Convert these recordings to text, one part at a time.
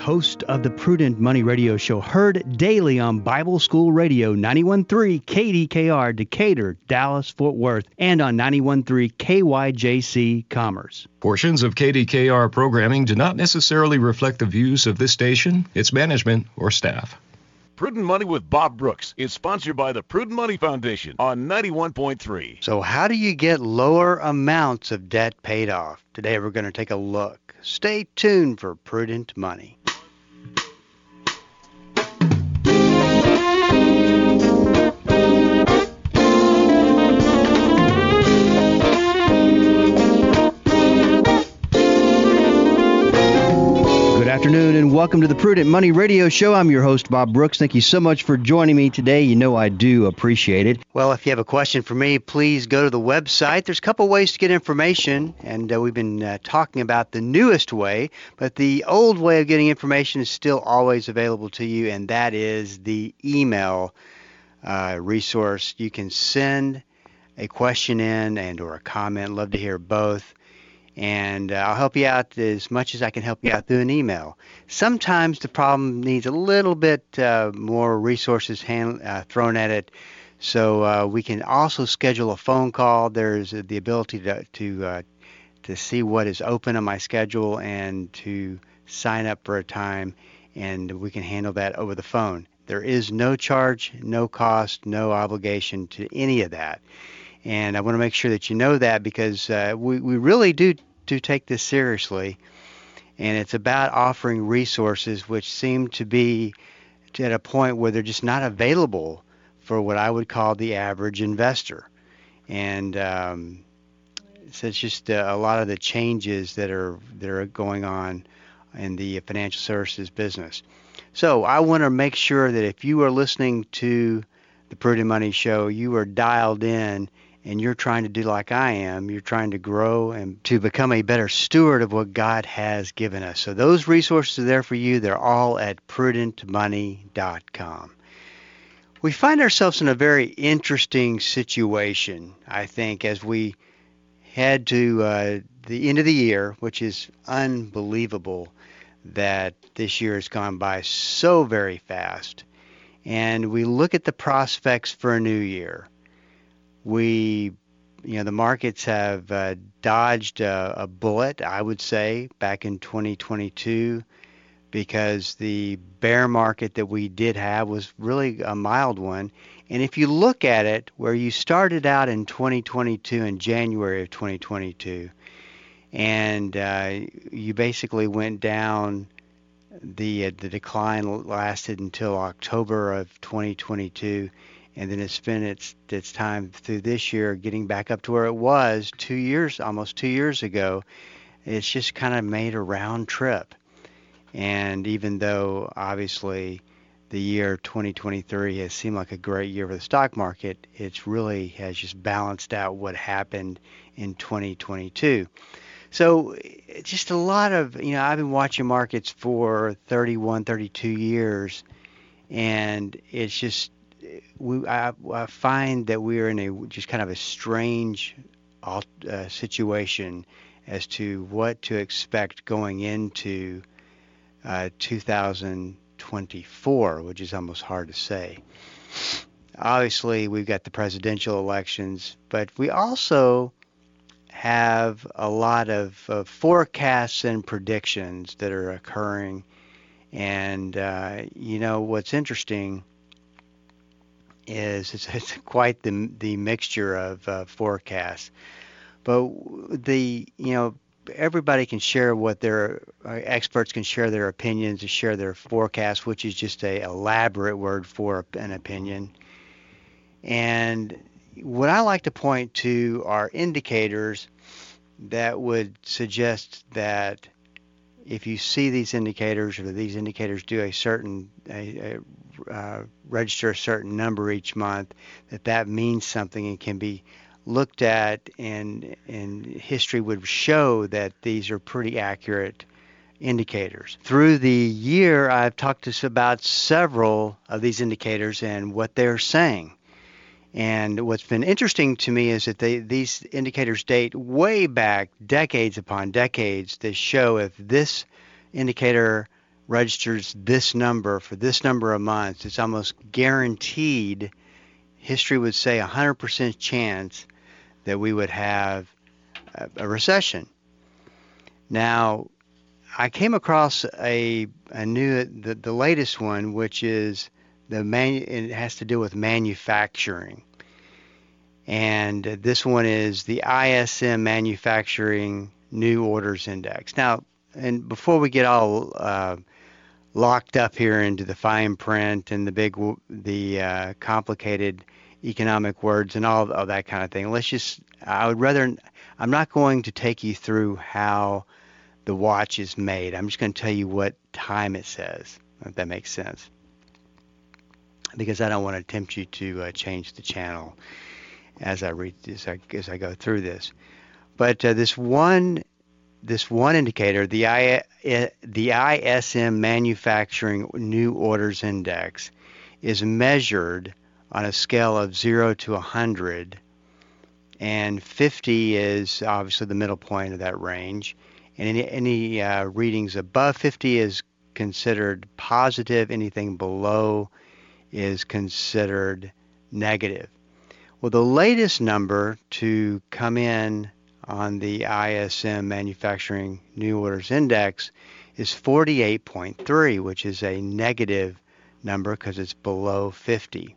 host of the Prudent Money Radio Show, heard daily on Bible School Radio 913 KDKR Decatur, Dallas, Fort Worth, and on 913 KYJC Commerce. Portions of KDKR programming do not necessarily reflect the views of this station, its management, or staff. Prudent Money with Bob Brooks is sponsored by the Prudent Money Foundation on 91.3. So, how do you get lower amounts of debt paid off? Today, we're going to take a look. Stay tuned for Prudent Money. Afternoon and welcome to the Prudent Money Radio Show. I'm your host, Bob Brooks. Thank you so much for joining me today. You know I do appreciate it. Well, if you have a question for me, please go to the website. There's a couple ways to get information, and uh, we've been uh, talking about the newest way, but the old way of getting information is still always available to you, and that is the email uh, resource. You can send a question in and or a comment. Love to hear both and uh, I'll help you out as much as I can help you out through an email. Sometimes the problem needs a little bit uh, more resources hand, uh, thrown at it, so uh, we can also schedule a phone call. There's the ability to to uh, to see what is open on my schedule and to sign up for a time, and we can handle that over the phone. There is no charge, no cost, no obligation to any of that. And I want to make sure that you know that because uh, we, we really do do take this seriously. And it's about offering resources which seem to be at a point where they're just not available for what I would call the average investor. And um, so it's just uh, a lot of the changes that are that are going on in the financial services business. So I want to make sure that if you are listening to the Prudent Money Show, you are dialed in and you're trying to do like I am, you're trying to grow and to become a better steward of what God has given us. So those resources are there for you. They're all at prudentmoney.com. We find ourselves in a very interesting situation, I think, as we head to uh, the end of the year, which is unbelievable that this year has gone by so very fast. And we look at the prospects for a new year we you know the markets have uh, dodged a, a, bullet i would say back in 2022 because the bear market that we did have was really a mild one. And if you look at it where you started out in 2022 in january of 2022 and uh, you basically went down the uh, the decline lasted until october of 2022 and then it's spent its its time through this year getting back up to where it was two years almost two years ago. It's just kind of made a round trip. And even though obviously the year 2023 has seemed like a great year for the stock market it's really has just balanced out what happened in 2022 so just a lot of you know i've been watching markets for 31 32 years and it's just we I, I, find that we are in a just kind of a strange uh, situation as to what to expect going into uh, 2024, which is almost hard to say. Obviously, we've got the presidential elections, but we also have a lot of forecasts and predictions that are occurring. And, uh, you know, what's interesting is it's, it's quite the the mixture of uh, forecasts. But the you know everybody can share what their uh, experts can share their opinions and share their forecasts, which is just a elaborate word for an opinion. And what I like to point to are indicators that would suggest that if you see these indicators or these indicators do a certain a, a, uh, register a certain number each month, that that means something and can be looked at and and history would show that these are pretty accurate indicators. Through the year, I've talked to us about several of these indicators and what they're saying. And what's been interesting to me is that they, these indicators date way back, decades upon decades, that show if this indicator registers this number for this number of months, it's almost guaranteed. History would say 100% chance that we would have a, recession. Now, I came across a, a new the, the latest one, which is the man. It has to do with manufacturing, and this one is the ISM Manufacturing New Orders Index. Now, and before we get all uh, locked up here into the fine print and the big, the uh, complicated economic words and all of that kind of thing, let's just. I would rather. I'm not going to take you through how the watch is made. I'm just going to tell you what time it says, if that makes sense. Because I don't want to tempt you to uh, change the channel as I read as I, as I go through this. But uh, this one this one indicator, the I, the ISM Manufacturing New Orders Index, is measured on a scale of 0 to 100, and 50 is obviously the middle point of that range, and any, any uh, readings above 50 is considered positive. Anything below is considered negative. Well, the latest number to come in on the ISM Manufacturing New Orders Index is 48.3, which is a negative number because it's below 50.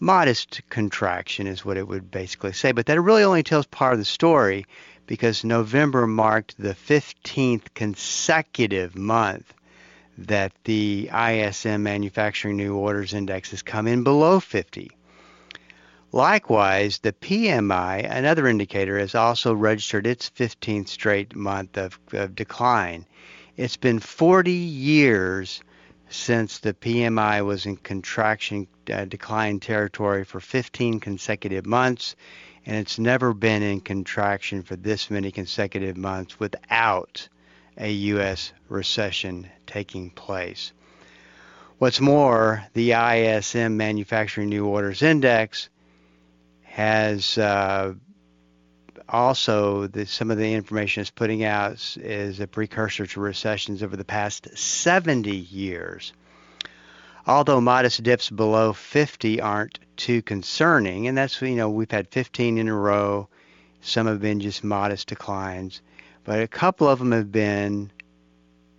Modest contraction is what it would basically say, but that really only tells part of the story because November marked the 15th consecutive month that the ISM Manufacturing New Orders Index has come in below 50. Likewise, the PMI, another indicator, has also registered its 15th straight month of, of decline. It's been 40 years since the PMI was in contraction uh, decline territory for 15 consecutive months and it's never been in contraction for this many consecutive months without a U.S. recession taking place. What's more, the ISM Manufacturing New Orders Index has uh, also the, some of the information it's putting out is a precursor to recessions over the past 70 years although modest dips below 50 aren't too concerning, and that's, you know, we've had 15 in a row. Some have been just modest declines, but a couple of them have been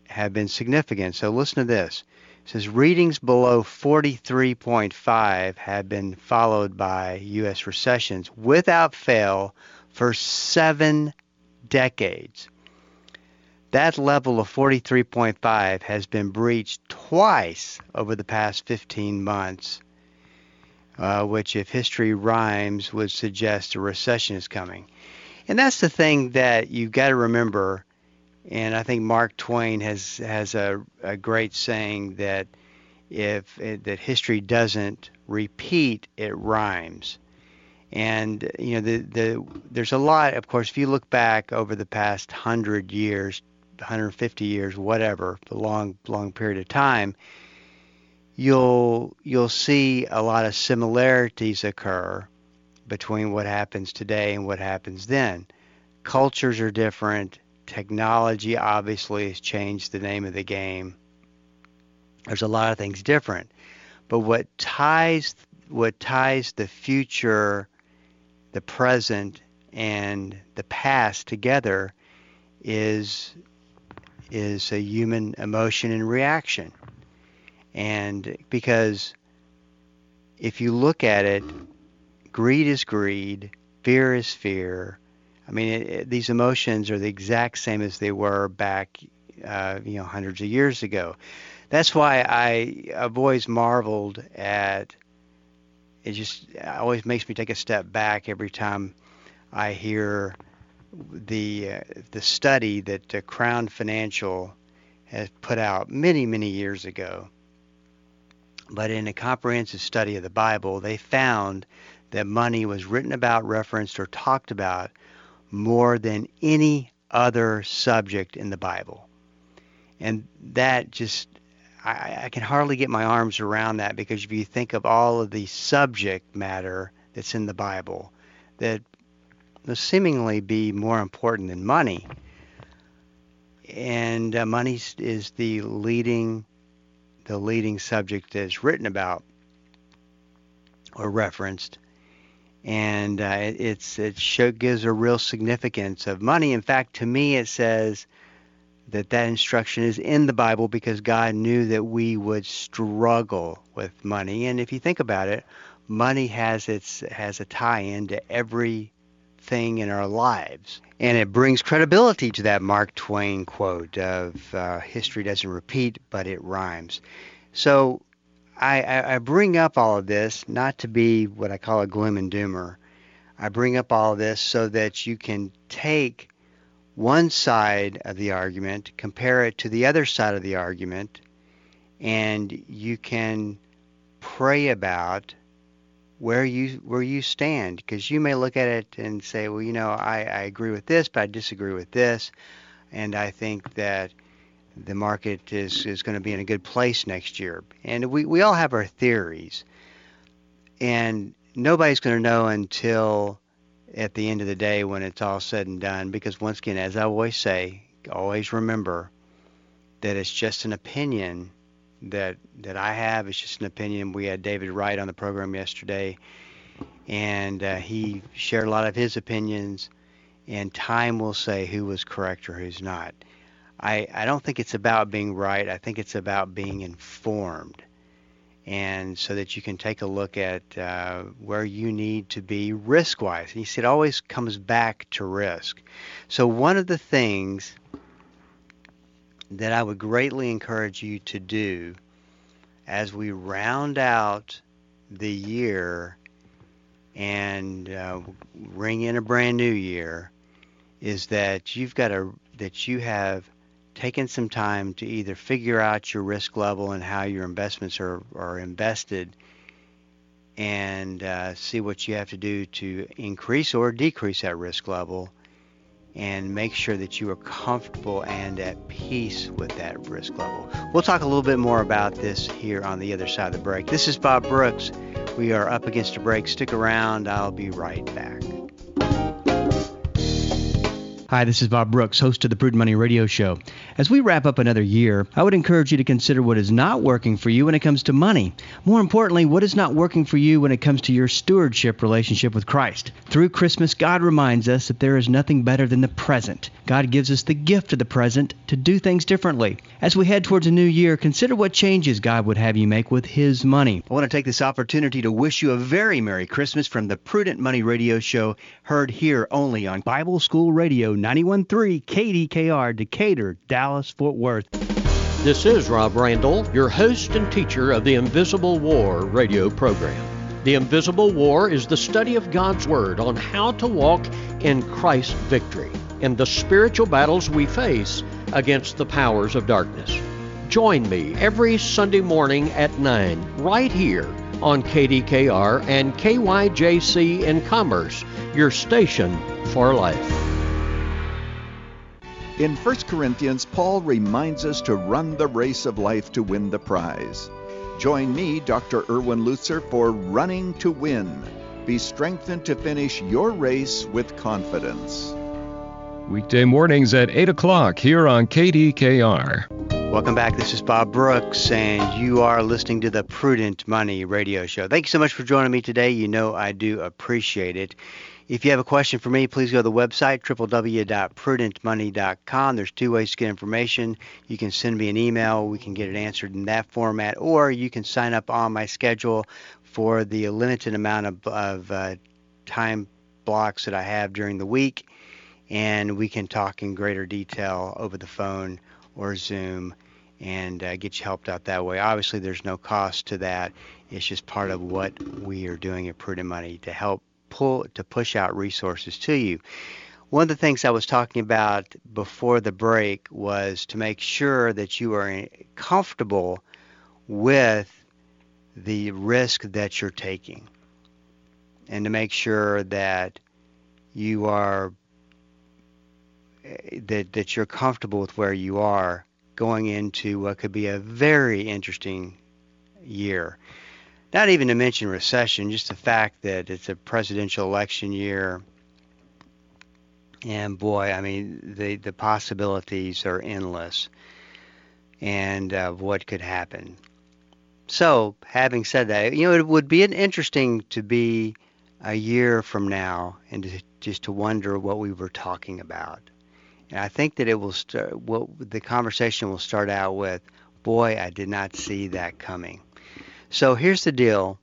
have been significant. So listen to this. It says readings below 43.5 have been followed by U.S. recessions without fail for seven decades. That level of 43.5 has been breached twice over the past 15 months, uh, which, if history rhymes, would suggest a recession is coming. And that's the thing that you've got to remember. And I think Mark Twain has has a, a great saying that if it, that history doesn't repeat, it rhymes. And you know, the, the there's a lot. Of course, if you look back over the past hundred years, 150 years, whatever, a long, long period of time, you'll you'll see a lot of similarities occur between what happens today and what happens then. Cultures are different. Technology obviously has changed the name of the game. There's a lot of things different. But what ties what ties the future, the present, and the past together is is a human emotion and reaction. And because if you look at it, greed is greed, fear is fear. I mean, it, it, these emotions are the exact same as they were back, uh, you know, hundreds of years ago. That's why I, I've always marveled at. It just always makes me take a step back every time I hear the uh, the study that uh, Crown Financial has put out many many years ago. But in a comprehensive study of the Bible, they found that money was written about, referenced, or talked about more than any other subject in the Bible. And that just, I, I, can hardly get my arms around that because if you think of all of the subject matter that's in the Bible, that will seemingly be more important than money. and uh, money is the leading the leading subject that's written about or referenced and uh, it, it's it show, gives a real significance of money. In fact, to me, it says that that instruction is in the Bible because God knew that we would struggle with money. And if you think about it, money has its has a tie-in to everything in our lives, and it brings credibility to that Mark Twain quote of uh, "History doesn't repeat, but it rhymes." So I, I, bring up all of this not to be what I call a gloom and doomer. I bring up all of this so that you can take one side of the argument, compare it to the other side of the argument, and you can pray about where you where you stand because you may look at it and say, well, you know, I, I agree with this, but I disagree with this, and I think that the market is, is going to be in a good place next year. And we, we all have our theories. And nobody's going to know until at the end of the day when it's all said and done. Because once again, as I always say, always remember that it's just an opinion that that I have. It's just an opinion. We had David Wright on the program yesterday, and uh, he shared a lot of his opinions. And time will say who was correct or who's not. I, I don't think it's about being right. I think it's about being informed. And so that you can take a look at uh, where you need to be risk wise. And he said it always comes back to risk. So, one of the things that I would greatly encourage you to do as we round out the year and uh, ring in a brand new year is that you've got a that you have taken some time to either figure out your risk level and how your investments are, are invested and uh, see what you have to do to increase or decrease that risk level and make sure that you are comfortable and at peace with that risk level. We'll talk a little bit more about this here on the other side of the break. This is Bob Brooks. We are up against a break. Stick around. I'll be right back. Hi, this is Bob Brooks, host of the Prudent Money Radio Show. As we wrap up another year, I would encourage you to consider what is not working for you when it comes to money. More importantly, what is not working for you when it comes to your stewardship relationship with Christ. Through Christmas, God reminds us that there is nothing better than the present. God gives us the gift of the present to do things differently. As we head towards a new year, consider what changes God would have you make with His money. I want to take this opportunity to wish you a very Merry Christmas from the Prudent Money Radio Show, heard here only on Bible School Radio 91.3 KDKR, Decatur, Dallas, Fort Worth. This is Rob Randall, your host and teacher of the Invisible War radio program. The Invisible War is the study of God's Word on how to walk in Christ's victory in the spiritual battles we face against the powers of darkness. Join me every Sunday morning at 9 right here on KDKR and KYJC in Commerce, your station for life. In 1 Corinthians, Paul reminds us to run the race of life to win the prize. Join me, Dr. Erwin Lutzer, for Running to Win. Be strengthened to finish your race with confidence. Weekday mornings at 8 o'clock here on KDKR. Welcome back. This is Bob Brooks, and you are listening to the Prudent Money Radio Show. Thank you so much for joining me today. You know I do appreciate it. If you have a question for me, please go to the website, www.prudentmoney.com. There's two ways to get information. You can send me an email. We can get it answered in that format, or you can sign up on my schedule for the limited amount of, of uh, time blocks that I have during the week, and we can talk in greater detail over the phone or Zoom and uh, get you helped out that way. Obviously, there's no cost to that. It's just part of what we are doing at Prudent Money to help pull to push out resources to you. One of the things I was talking about before the break was to make sure that you are comfortable with the risk that you're taking and to make sure that you are eh, that that you're comfortable with where you are going into what could be a very interesting year not even to mention recession, just the fact that it's a presidential election year And boy, I mean, the the possibilities are endless, and uh, what could happen. So, having said that, you know, it would be interesting to be a year from now and to, just to wonder what we were talking about. And I think that it will start. What the conversation will start out with, boy, I did not see that coming. So here's the deal.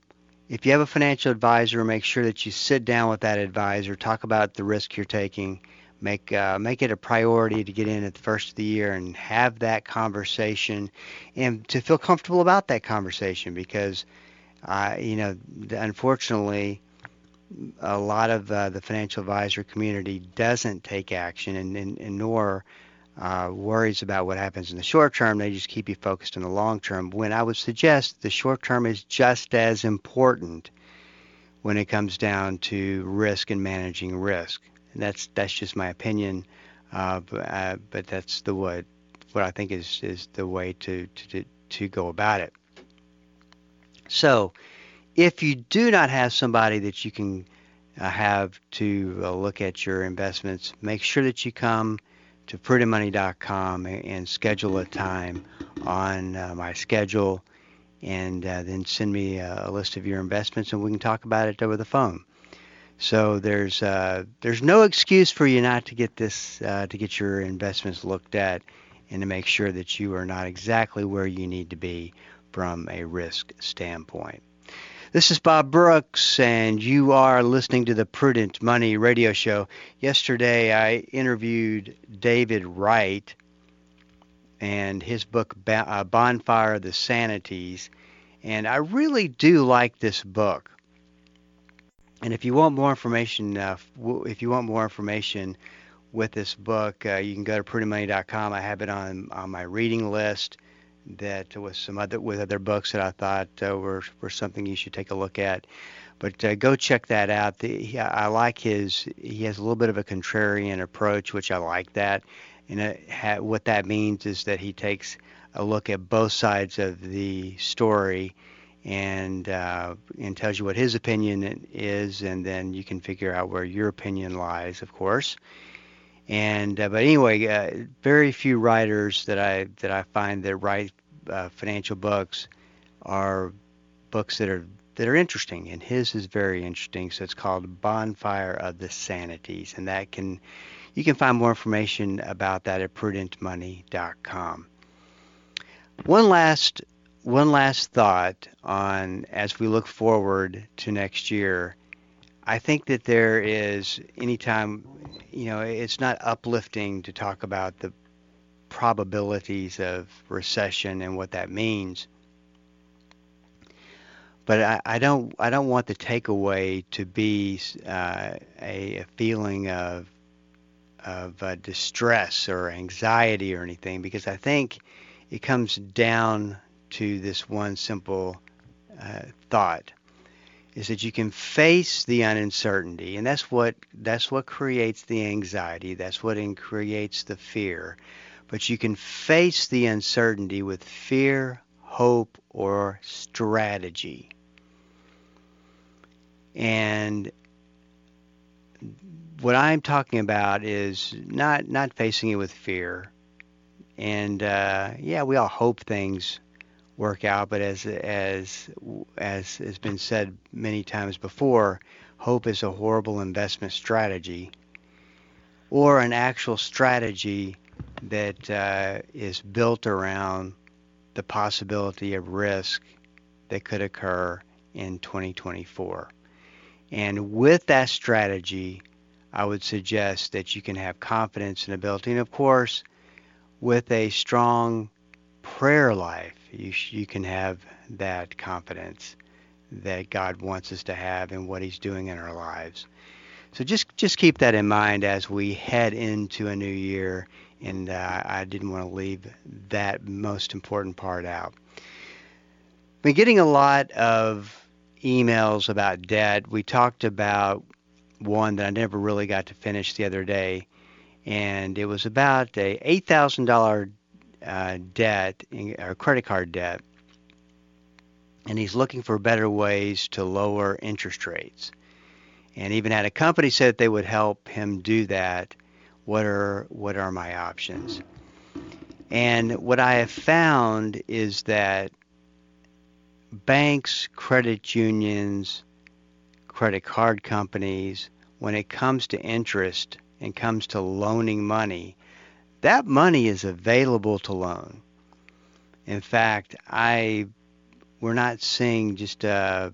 If you have a financial advisor, make sure that you sit down with that advisor, talk about the risk you're taking, make uh, make it a priority to get in at the first of the year and have that conversation, and to feel comfortable about that conversation because, uh, you know, unfortunately, a lot of uh, the financial advisor community doesn't take action and, and, and nor uh, worries about what happens in the short term. They just keep you focused in the long term. When I would suggest the short term is just as important when it comes down to risk and managing risk. And that's that's just my opinion, uh, but, uh, but, that's the what what I think is is the way to to to go about it. So, if you do not have somebody that you can uh, have to uh, look at your investments, make sure that you come to prudentmoney.com and schedule a time on uh, my schedule and uh, then send me a, a, list of your investments and we can talk about it over the phone. So there's uh, there's no excuse for you not to get this uh, to get your investments looked at and to make sure that you are not exactly where you need to be from a risk standpoint. This is Bob Brooks, and you are listening to the Prudent Money Radio Show. Yesterday, I interviewed David Wright and his book, uh, Bonfire of the Sanities, and I really do like this book. And if you want more information, uh, if you want more information with this book, uh, you can go to prudentmoney.com. I have it on on my reading list that with some other with other books that I thought uh, were were something you should take a look at. But uh, go check that out. The, I like his. He has a little bit of a contrarian approach, which I like that. And it, ha, what that means is that he takes a look at both sides of the story and uh, and tells you what his opinion is, and then you can figure out where your opinion lies, of course. And uh, but anyway, uh, very few writers that I that I find that write uh, financial books are books that are that are interesting, and his is very interesting. So it's called Bonfire of the Sanities, and that can you can find more information about that at prudentmoney.com. One last one last thought on as we look forward to next year I think that there is anytime, you know, it's not uplifting to talk about the probabilities of recession and what that means. But I, I don't I don't want the takeaway to be uh, a, a, feeling of of uh, distress or anxiety or anything because I think it comes down to this one simple uh, thought is that you can face the uncertainty and that's what that's what creates the anxiety that's what creates the fear. But you can face the uncertainty with fear hope or strategy. And what i'm talking about is not not facing it with fear. And uh, yeah we all hope things work out. But as as as has been said many times before, hope is a horrible investment strategy, or an actual strategy that uh, is built around the possibility of risk that could occur in 2024. And with that strategy, I would suggest that you can have confidence and ability. And of course, with a strong prayer life, you, you can have that confidence that God wants us to have in what He's doing in our lives. So just just keep that in mind as we head into a new year, and uh, I didn't want to leave that most important part out. I've Been getting a lot of emails about debt. We talked about one that I never really got to finish the other day, and it was about a eight thousand dollar uh, debt, or credit card debt, and he's looking for better ways to lower interest rates. And even had a company said they would help him do that. what are what are my options? And what I have found is that banks, credit unions, credit card companies, when it comes to interest and comes to loaning money, that money is available to loan. In fact, I we're not seeing just a,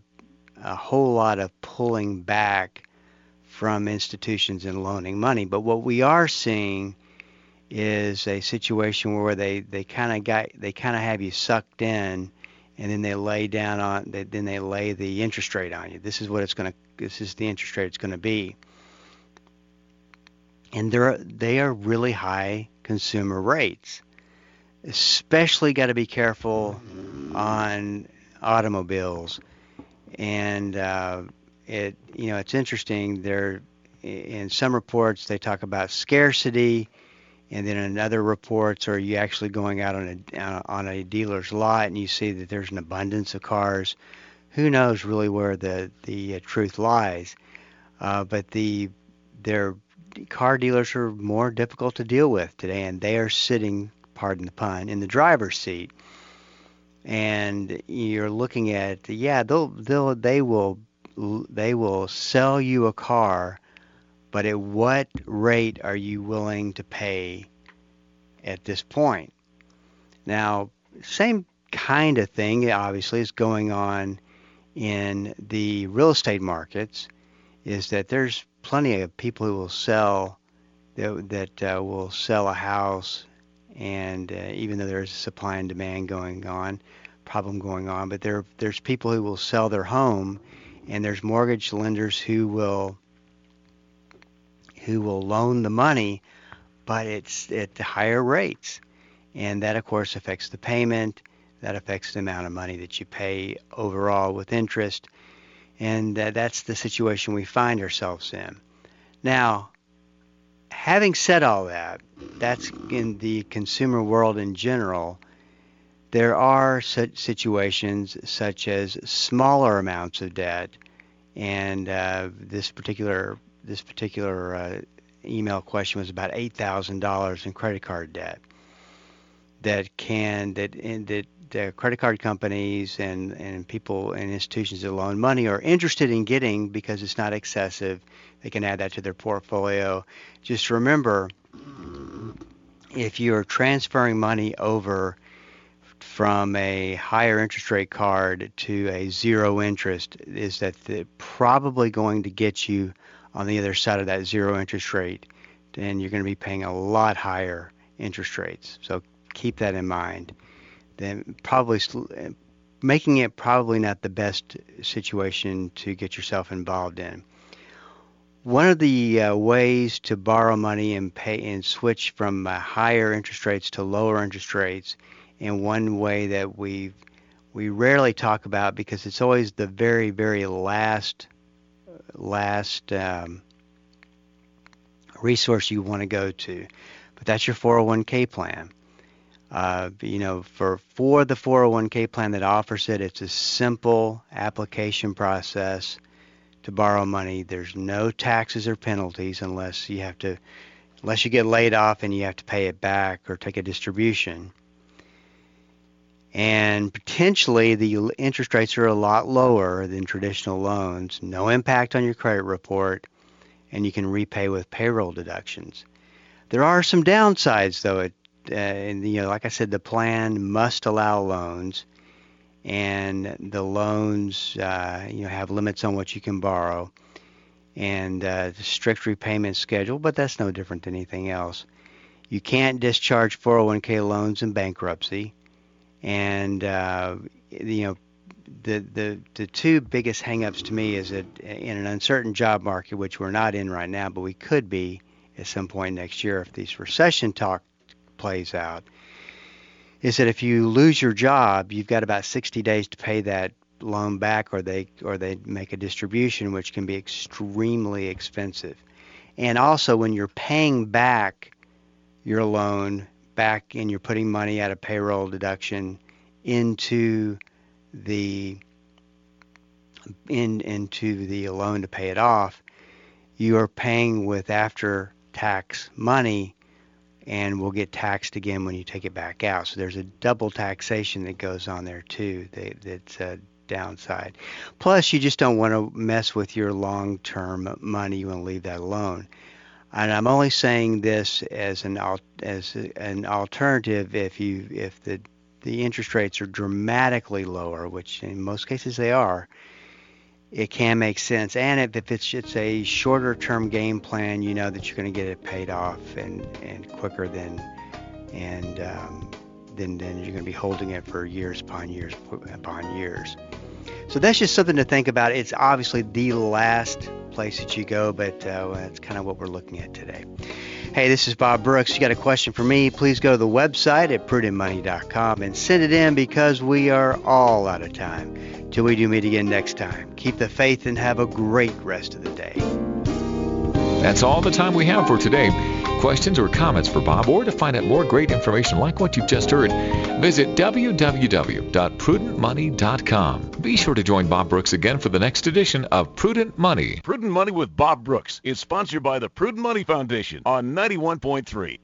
a whole lot of pulling back from institutions and loaning money, but what we are seeing is a situation where they they kind of got they kind of have you sucked in and then they lay down on they, then they lay the interest rate on you. This is what it's going to this is the interest rate it's going to be. And they're they are really high consumer rates. Especially got to be careful on automobiles. And uh, it you know it's interesting there in some reports they talk about scarcity and then in other reports are you actually going out on a on a dealer's lot and you see that there's an abundance of cars? Who knows really where the the uh, truth lies. Uh, but the their car dealers are more difficult to deal with today and they are sitting pardon the pun in the driver's seat and you're looking at yeah they'll they'll they will they will sell you a car but at what rate are you willing to pay at this point? Now, same kind of thing obviously is going on in the real estate markets is that there's plenty of people who will sell that, that uh, will sell a house and uh, even though there's supply and demand going on problem going on but there there's people who will sell their home and there's mortgage lenders who will who will loan the money, but it's at higher rates. And that, of course, affects the payment. That affects the amount of money that you pay overall with interest. And uh, that's the situation we find ourselves in. Now, having said all that, that's in the consumer world in general. There are such situations such as smaller amounts of debt, and uh, this particular this particular uh, email question was about eight thousand dollars in credit card debt that can that that the credit card companies and, and people and institutions that loan money are interested in getting because it's not excessive. They can add that to their portfolio. Just remember, if you're transferring money over from a higher interest rate card to a zero interest, is that probably going to get you on the other side of that zero interest rate, then you're going to be paying a lot higher interest rates. So keep that in mind. Then probably making it probably not the best situation to get yourself involved in. One of the uh, ways to borrow money and pay and switch from uh, higher interest rates to lower interest rates, and one way that we we rarely talk about because it's always the very very last last um, resource you want to go to. But that's your 401k plan. Uh, you know, for for the 401k plan that offers it, it's a simple application process to borrow money. There's no taxes or penalties unless you have to, unless you get laid off and you have to pay it back or take a distribution and potentially the interest rates are a lot lower than traditional loans. No impact on your credit report, and you can repay with payroll deductions. There are some downsides, though. Uh, and, you know, like I said, the plan must allow loans, and the loans, uh, you know, have limits on what you can borrow, and uh, strict repayment schedule. But that's no different than anything else. You can't discharge 401k loans in bankruptcy and uh, you know the the the two biggest hangups to me is that in an uncertain job market, which we're not in right now, but we could be at some point next year if these recession talk plays out, is that if you lose your job, you've got about 60 days to pay that loan back, or they or they make a distribution, which can be extremely expensive. And also, when you're paying back your loan, back and you're putting money out of payroll deduction into the in into the loan to pay it off, you are paying with after tax money and will get taxed again when you take it back out. So there's a double taxation that goes on there too. that's a downside. Plus, you just don't want to mess with your long-term money. You want to leave that alone. And I'm only saying this as an as an alternative if you if the the interest rates are dramatically lower, which in most cases they are it can make sense. And if it's it's a shorter term game plan, you know that you're going to get it paid off and, and quicker than and um, then then you're going to be holding it for years upon years upon years. So that's just something to think about. It's obviously the last place that you go, but uh, that's kind of what we're looking at today. Hey, this is Bob Brooks. You got a question for me? Please go to the website at prudentmoney.com and send it in because we are all out of time. Till we do meet again next time. Keep the faith and have a great rest of the day. That's all the time we have for today. Questions or comments for Bob or to find out more great information like what you've just heard, visit www.prudentmoney.com. Be sure to join Bob Brooks again for the next edition of Prudent Money. Prudent Money with Bob Brooks is sponsored by the Prudent Money Foundation on 91.3